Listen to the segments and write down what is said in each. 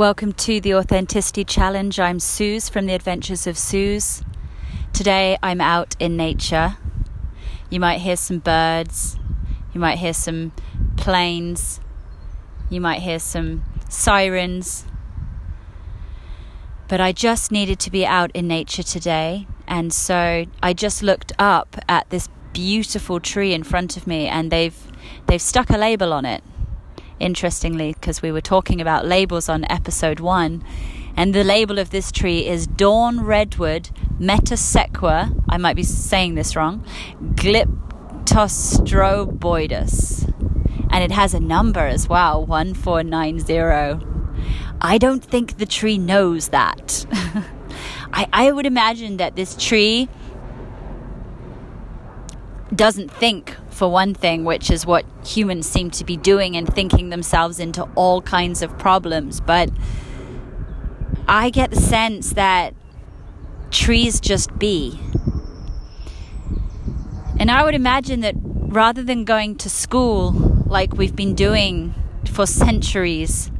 Welcome to the Authenticity Challenge. I'm Suze from the Adventures of Suze. Today I'm out in nature. You might hear some birds, you might hear some planes, you might hear some sirens. But I just needed to be out in nature today, and so I just looked up at this beautiful tree in front of me and they've they've stuck a label on it interestingly, because we were talking about labels on episode one. And the label of this tree is Dawn Redwood Metasequoia, I might be saying this wrong, Glyptostroboides. And it has a number as well 1490. I don't think the tree knows that. I, I would imagine that this tree doesn't think for one thing, which is what humans seem to be doing and thinking themselves into all kinds of problems. But I get the sense that trees just be. And I would imagine that rather than going to school like we've been doing for centuries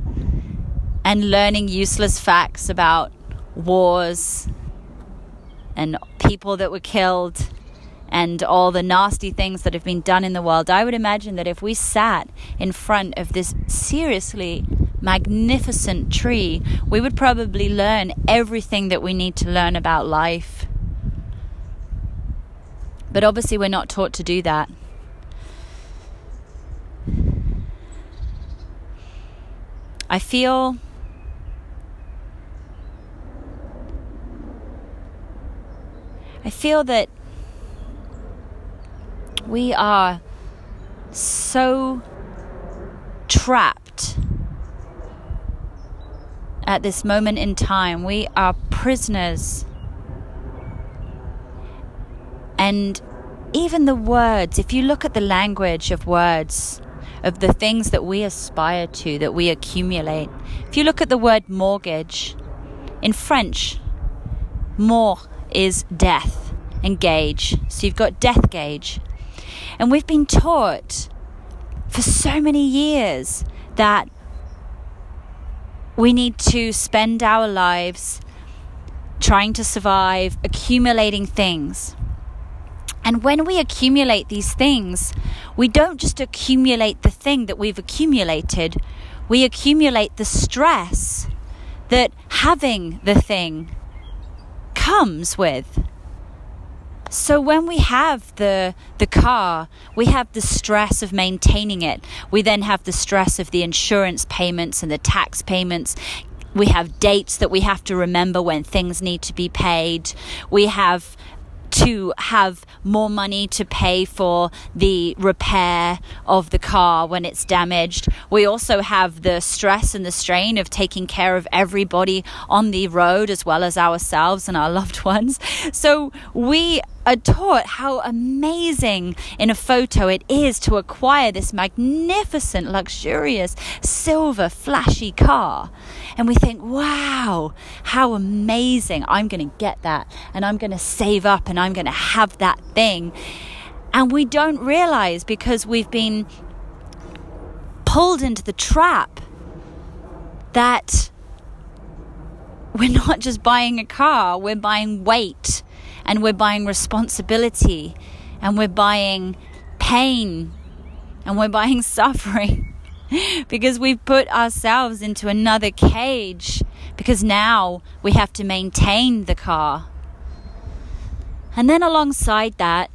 and learning useless facts about wars and people that were killed and all the nasty things that have been done in the world, I would imagine that if we sat in front of this seriously magnificent tree, we would probably learn everything that we need to learn about life. But obviously, we're not taught to do that. I feel I feel that we are so trapped at this moment in time. We are prisoners. And even the words, if you look at the language of words, of the things that we aspire to, that we accumulate, if you look at the word mortgage, in French, mort is death and gauge. So you've got death gauge. And we've been taught for so many years that we need to spend our lives trying to survive, accumulating things. And when we accumulate these things, we don't just accumulate the thing that we've accumulated, we accumulate the stress that having the thing comes with. So when we have the the car, we have the stress of maintaining it. We then have the stress of the insurance payments and the tax payments. We have dates that we have to remember when things need to be paid. We have to have more money to pay for the repair of the car when it's damaged. We also have the stress and the strain of taking care of everybody on the road as well as ourselves and our loved ones. So we are taught how amazing in a photo it is to acquire this magnificent, luxurious, silver, flashy car. And we think, wow, how amazing. I'm going to get that and I'm going to save up and I'm going to have that thing. And we don't realize because we've been pulled into the trap that we're not just buying a car, we're buying weight and we're buying responsibility and we're buying pain and we're buying suffering because we've put ourselves into another cage because now we have to maintain the car. And then alongside that,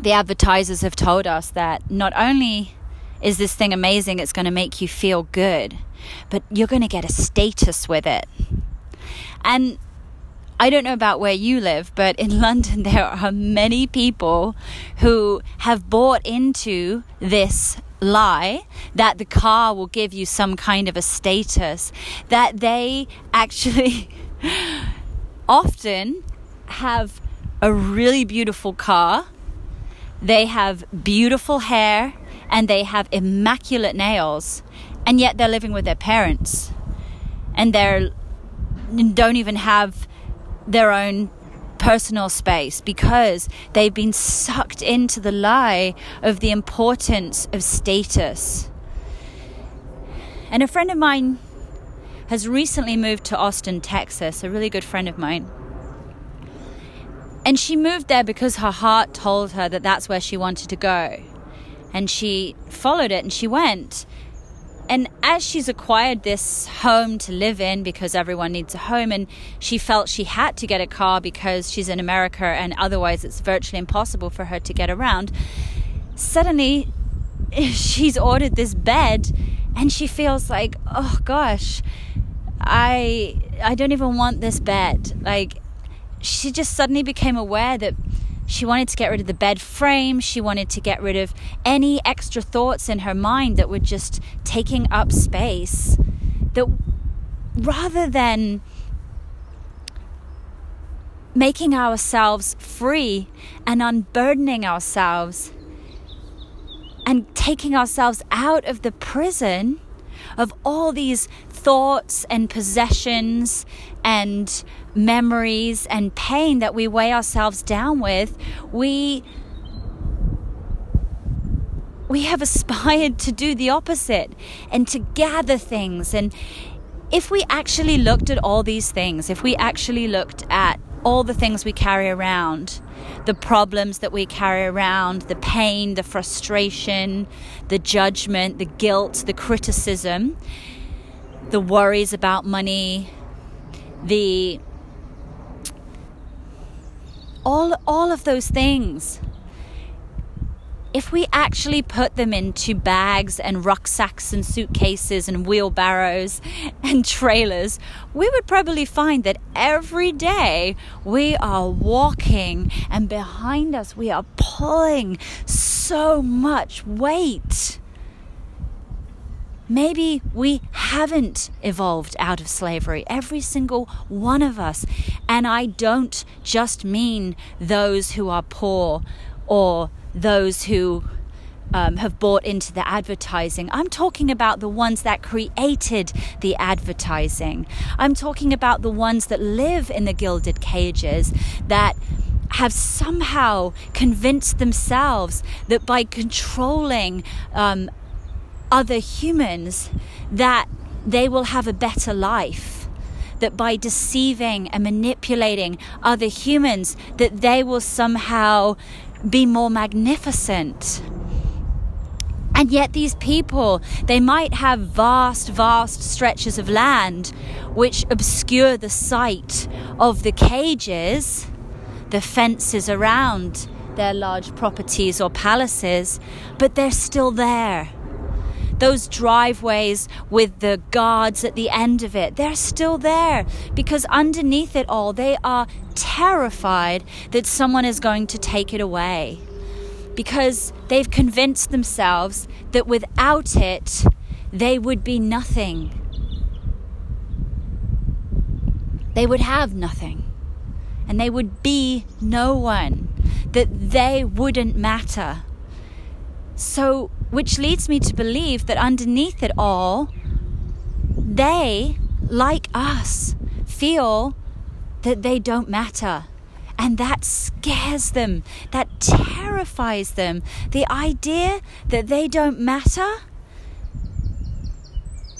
the advertisers have told us that not only is this thing amazing, it's going to make you feel good, but you're going to get a status with it. And I don't know about where you live, but in London there are many people who have bought into this lie that the car will give you some kind of a status, that they actually often have a really beautiful car, they have beautiful hair, and they have immaculate nails, and yet they're living with their parents. And they don't even have their own personal space because they've been sucked into the lie of the importance of status. And a friend of mine has recently moved to Austin, Texas, a really good friend of mine. And she moved there because her heart told her that that's where she wanted to go. And she followed it and she went. And as she's acquired this home to live in because everyone needs a home, and she felt she had to get a car because she's in America and otherwise it's virtually impossible for her to get around, suddenly she's ordered this bed and she feels like, oh gosh, I I don't even want this bed. Like she just suddenly became aware that she wanted to get rid of the bed frame. She wanted to get rid of any extra thoughts in her mind that were just taking up space. That rather than making ourselves free and unburdening ourselves and taking ourselves out of the prison of all these thoughts and possessions and memories and pain that we weigh ourselves down with, we we have aspired to do the opposite and to gather things. And if we actually looked at all these things, if we actually looked at all the things we carry around, the problems that we carry around, the pain, the frustration, the judgment, the guilt, the criticism, the worries about money, the all all of those things if we actually put them into bags and rucksacks and suitcases and wheelbarrows and trailers, we would probably find that every day we are walking and behind us we are pulling so much weight. Maybe we haven't evolved out of slavery, every single one of us. And I don't just mean those who are poor or those who um, have bought into the advertising. I'm talking about the ones that created the advertising. I'm talking about the ones that live in the gilded cages that have somehow convinced themselves that by controlling um, other humans, that they will have a better life that by deceiving and manipulating other humans that they will somehow be more magnificent. And yet, these people, they might have vast, vast stretches of land which obscure the sight of the cages, the fences around their large properties or palaces, but they're still there those driveways with the guards at the end of it, they're still there because underneath it all, they are terrified that someone is going to take it away. Because they've convinced themselves that without it, they would be nothing. They would have nothing. And they would be no one. That they wouldn't matter. So, which leads me to believe that underneath it all, they, like us, feel that they don't matter. And that scares them, that terrifies them. The idea that they don't matter,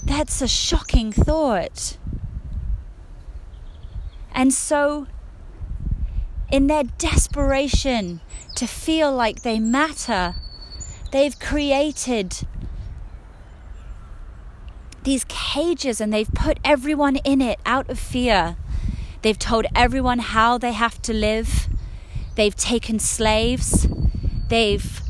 that's a shocking thought. And so, in their desperation to feel like they matter, They've created these cages and they've put everyone in it out of fear. They've told everyone how they have to live. They've taken slaves. They've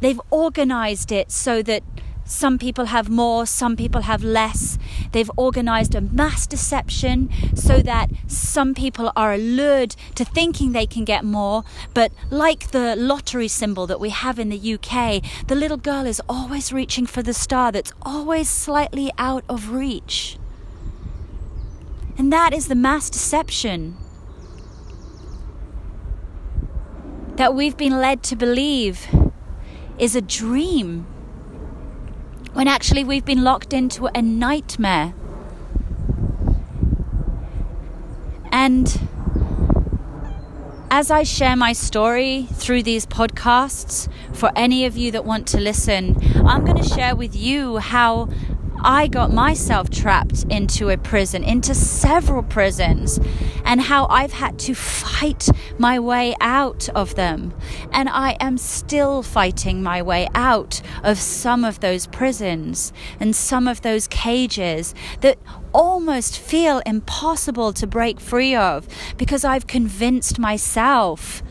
they've organized it so that some people have more, some people have less. They've organized a mass deception so that some people are allured to thinking they can get more. But like the lottery symbol that we have in the UK, the little girl is always reaching for the star that's always slightly out of reach. And that is the mass deception that we've been led to believe is a dream when actually we've been locked into a nightmare. And as I share my story through these podcasts, for any of you that want to listen, I'm going to share with you how I got myself trapped into a prison, into several prisons, and how I've had to fight my way out of them. And I am still fighting my way out of some of those prisons and some of those cages that almost feel impossible to break free of because I've convinced myself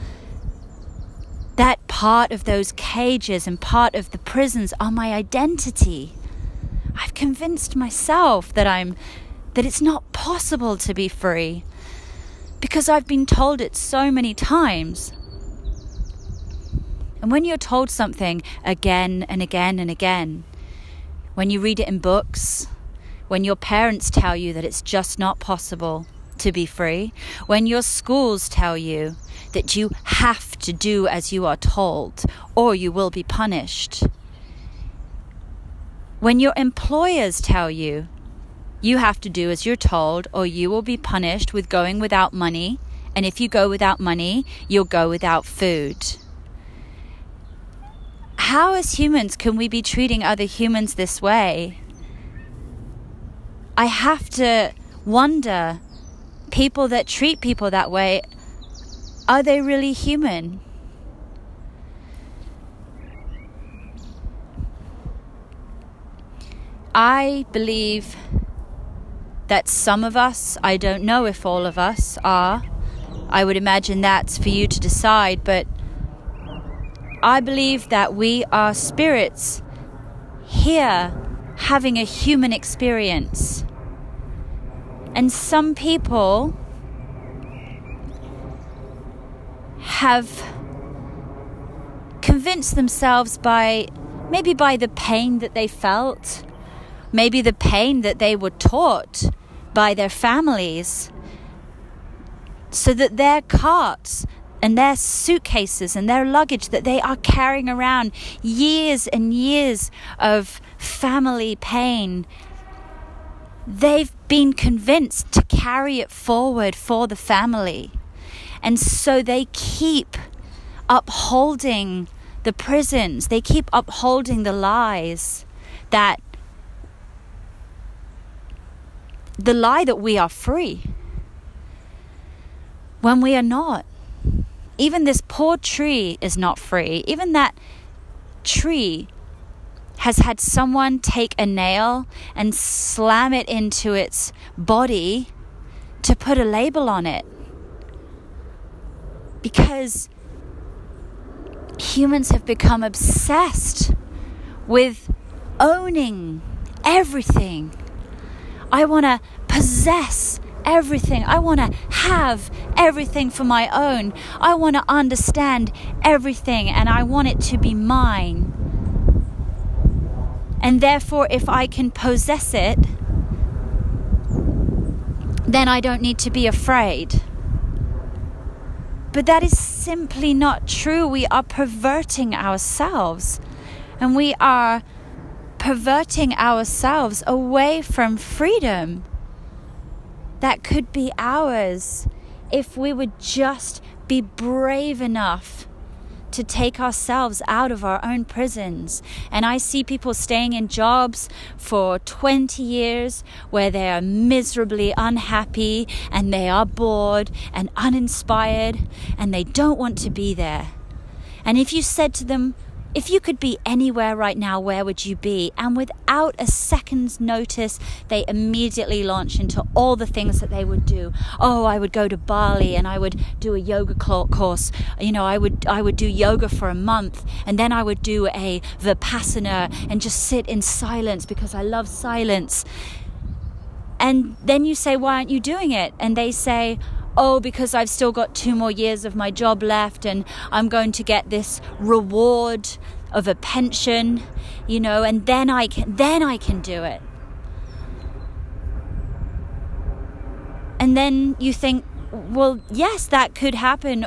that part of those cages and part of the prisons are my identity. I've convinced myself that I'm that it's not possible to be free because I've been told it so many times. And when you're told something again and again and again, when you read it in books, when your parents tell you that it's just not possible to be free, when your schools tell you that you have to do as you are told or you will be punished. When your employers tell you you have to do as you're told or you will be punished with going without money, and if you go without money, you'll go without food. How, as humans, can we be treating other humans this way? I have to wonder people that treat people that way are they really human? I believe that some of us, I don't know if all of us are, I would imagine that's for you to decide, but I believe that we are spirits here having a human experience. And some people have convinced themselves by maybe by the pain that they felt, maybe the pain that they were taught by their families, so that their carts and their suitcases and their luggage that they are carrying around years and years of family pain. They've been convinced to carry it forward for the family. And so they keep upholding the prisons, they keep upholding the lies that the lie that we are free when we are not. Even this poor tree is not free. Even that tree has had someone take a nail and slam it into its body to put a label on it because humans have become obsessed with owning everything. I want to possess everything. I want to have everything for my own. I want to understand everything and I want it to be mine. And therefore, if I can possess it, then I don't need to be afraid. But that is simply not true. We are perverting ourselves and we are perverting ourselves away from freedom that could be ours if we would just be brave enough to take ourselves out of our own prisons. And I see people staying in jobs for 20 years where they are miserably unhappy and they are bored and uninspired and they don't want to be there. And if you said to them, if you could be anywhere right now, where would you be? And without a second's notice, they immediately launch into all the things that they would do. Oh, I would go to Bali and I would do a yoga course. You know, I would I would do yoga for a month and then I would do a vipassana and just sit in silence because I love silence. And then you say, "Why aren't you doing it?" And they say, oh, because I've still got two more years of my job left and I'm going to get this reward of a pension, you know, and then I can then I can do it. And then you think, well, yes, that could happen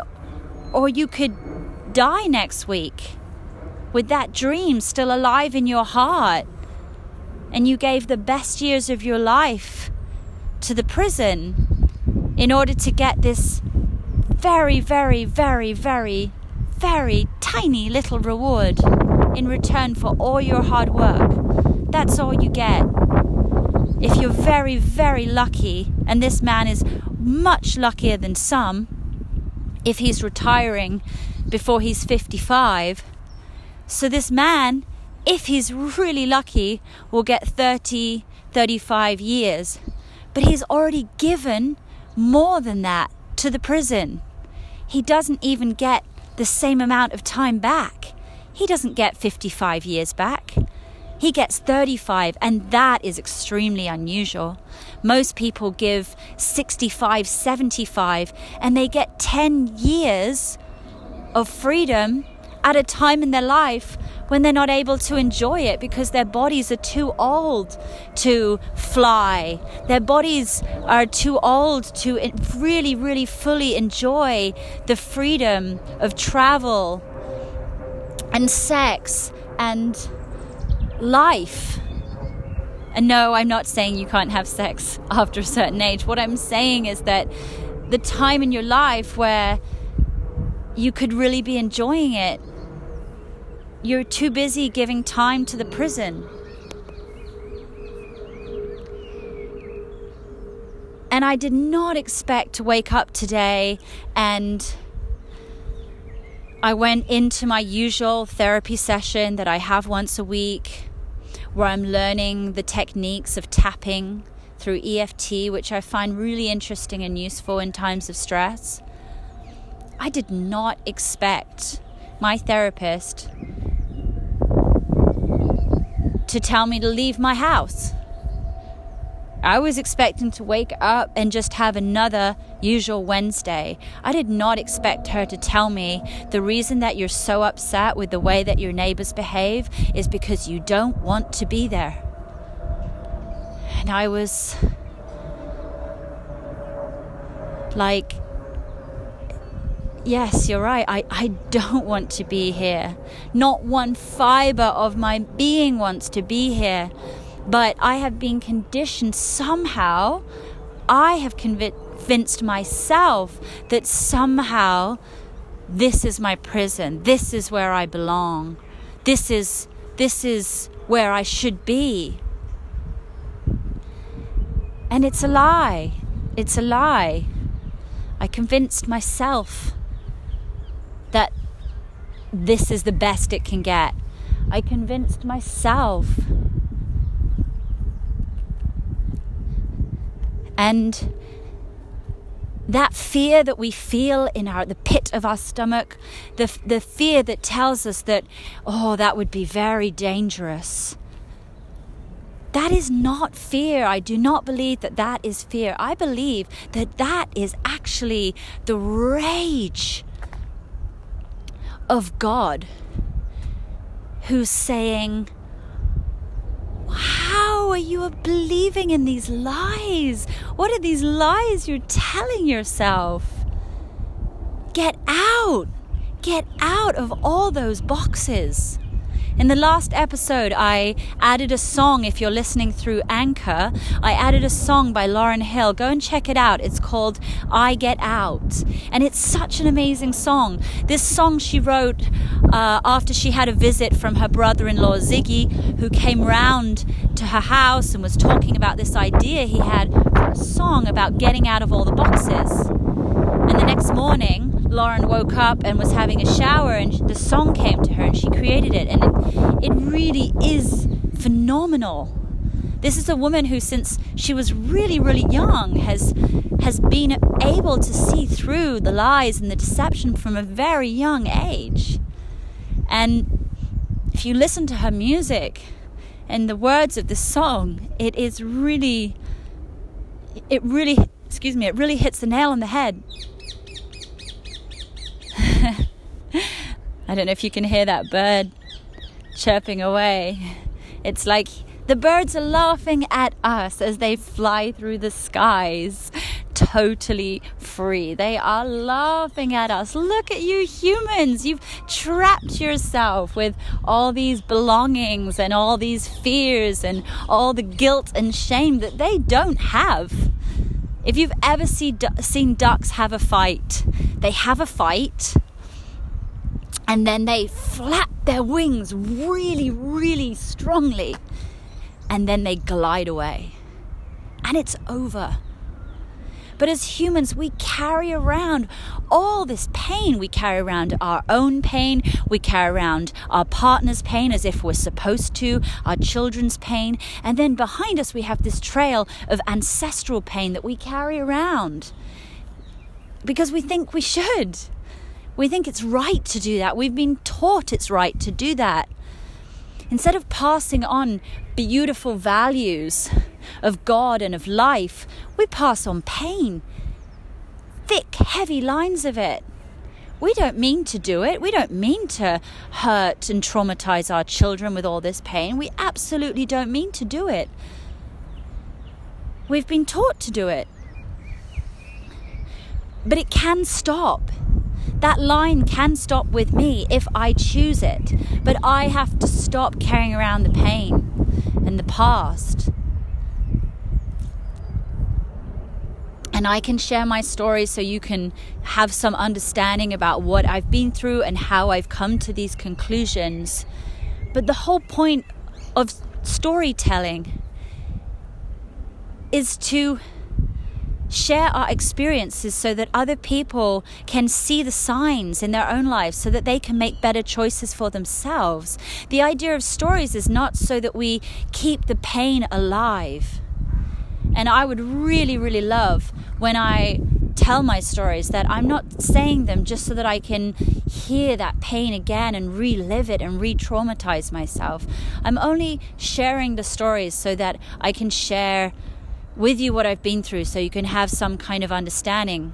or you could die next week with that dream still alive in your heart. And you gave the best years of your life to the prison in order to get this very, very, very, very, very tiny little reward in return for all your hard work. That's all you get. if you're very, very lucky, and this man is much luckier than some, if he's retiring before he's 55. So, this man, if he's really lucky, will get 30, 35 years. But he's already given more than that to the prison. He doesn't even get the same amount of time back. He doesn't get 55 years back. He gets 35, and that is extremely unusual. Most people give 65, 75, and they get 10 years of freedom at a time in their life when they're not able to enjoy it because their bodies are too old to fly. Their bodies are too old to really, really fully enjoy the freedom of travel and sex and life. And no, I'm not saying you can't have sex after a certain age. What I'm saying is that the time in your life where you could really be enjoying it, you're too busy giving time to the prison. And I did not expect to wake up today and I went into my usual therapy session that I have once a week where I'm learning the techniques of tapping through EFT, which I find really interesting and useful in times of stress. I did not expect my therapist to tell me to leave my house. I was expecting to wake up and just have another usual Wednesday. I did not expect her to tell me the reason that you're so upset with the way that your neighbors behave is because you don't want to be there. And I was like, yes, you're right. I, I don't want to be here. Not one fiber of my being wants to be here but I have been conditioned somehow, I have convinced myself that somehow this is my prison, this is where I belong, this is, this is where I should be. And it's a lie. It's a lie. I convinced myself this is the best it can get. I convinced myself And that fear that we feel in our the pit of our stomach, the the fear that tells us that oh that would be very dangerous. That is not fear. I do not believe that that is fear. I believe that that is actually the rage of God who's saying, how are you believing in these lies? What are these lies you're telling yourself? Get out! Get out of all those boxes. In the last episode, I added a song. If you're listening through Anchor, I added a song by Lauryn Hill. Go and check it out. It's called I Get Out. And it's such an amazing song. This song she wrote uh, after she had a visit from her brother in law, Ziggy, who came round to her house and was talking about this idea he had for a song about getting out of all the boxes. And the next morning, Lauryn woke up and was having a shower, and the song came to her, and she created it. And it, it really is phenomenal. This is a woman who, since she was really, really young, has has been able to see through the lies and the deception from a very young age. And if you listen to her music and the words of the song, it is really, it really, excuse me, it really hits the nail on the head. I don't know if you can hear that bird chirping away. It's like the birds are laughing at us as they fly through the skies, totally free. They are laughing at us. Look at you humans. You've trapped yourself with all these belongings and all these fears and all the guilt and shame that they don't have. If you've ever see, seen ducks have a fight, they have a fight and then they flap their wings really, really strongly, and then they glide away. and it's over. But as humans, we carry around all this pain. We carry around our own pain. We carry around our partner's pain as if we're supposed to, our children's pain. And then behind us, we have this trail of ancestral pain that we carry around because we think we should. We think it's right to do that. We've been taught it's right to do that. Instead of passing on beautiful values of God and of life, we pass on pain. Thick, heavy lines of it. We don't mean to do it. We don't mean to hurt and traumatize our children with all this pain. We absolutely don't mean to do it. We've been taught to do it. But it can stop. That line can stop with me if I choose it. But I have to stop carrying around the pain and the past and I can share my story so you can have some understanding about what I've been through and how I've come to these conclusions. But the whole point of storytelling is to share our experiences so that other people can see the signs in their own lives so that they can make better choices for themselves. The idea of stories is not so that we keep the pain alive. And I would really, really love when I tell my stories that I'm not saying them just so that I can hear that pain again and relive it and re traumatize myself. I'm only sharing the stories so that I can share with you what I've been through so you can have some kind of understanding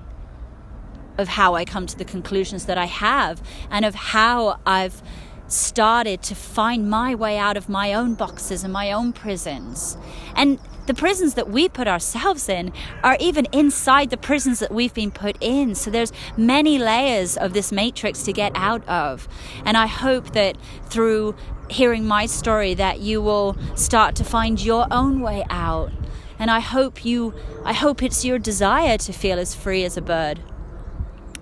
of how I come to the conclusions that I have and of how I've started to find my way out of my own boxes and my own prisons. And the prisons that we put ourselves in are even inside the prisons that we've been put in. So there's many layers of this matrix to get out of. And I hope that through hearing my story that you will start to find your own way out. And I hope you I hope it's your desire to feel as free as a bird.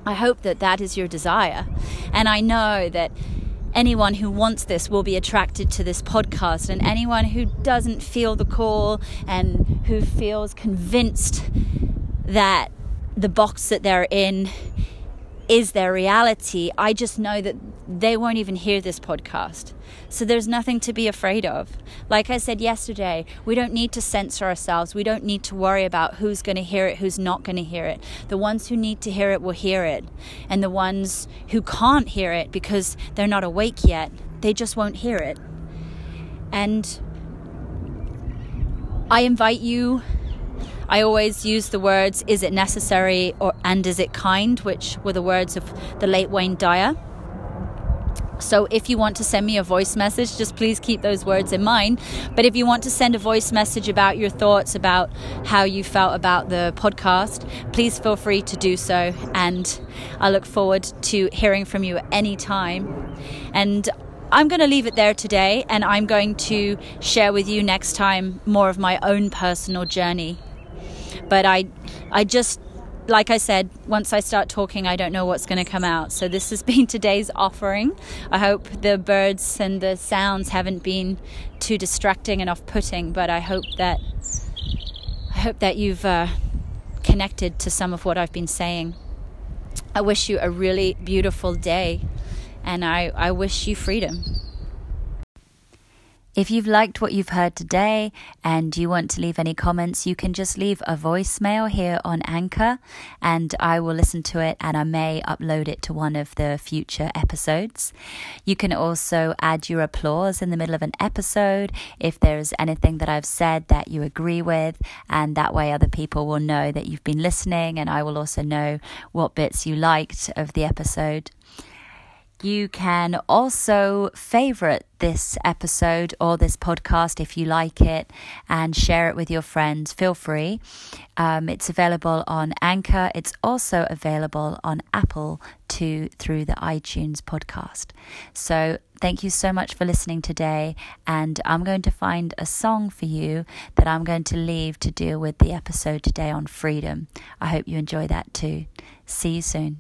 I hope that that is your desire. And I know that anyone who wants this will be attracted to this podcast, and anyone who doesn't feel the call and who feels convinced that the box that they're in is their reality, I just know that they won't even hear this podcast. So there's nothing to be afraid of. Like I said yesterday, we don't need to censor ourselves. We don't need to worry about who's going to hear it, who's not going to hear it. The ones who need to hear it will hear it. And the ones who can't hear it because they're not awake yet, they just won't hear it. And I invite you I always use the words "Is it necessary?" or "And is it kind?" which were the words of the late Wayne Dyer. So if you want to send me a voice message, just please keep those words in mind. But if you want to send a voice message about your thoughts about how you felt about the podcast, please feel free to do so. And I look forward to hearing from you at any time. And I'm going to leave it there today, and I'm going to share with you next time more of my own personal journey. But I, I just like I said, once I start talking, I don't know what's going to come out. So this has been today's offering. I hope the birds and the sounds haven't been too distracting and off-putting, but I hope that I hope that you've uh, connected to some of what I've been saying. I wish you a really beautiful day, and I, I wish you freedom. If you've liked what you've heard today and you want to leave any comments, you can just leave a voicemail here on Anchor and I will listen to it and I may upload it to one of the future episodes. You can also add your applause in the middle of an episode if there's anything that I've said that you agree with, and that way other people will know that you've been listening and I will also know what bits you liked of the episode. You can also favorite this episode or this podcast if you like it and share it with your friends. Feel free. Um, it's available on Anchor. It's also available on Apple to through the iTunes podcast. So thank you so much for listening today. And I'm going to find a song for you that I'm going to leave to deal with the episode today on freedom. I hope you enjoy that too. See you soon.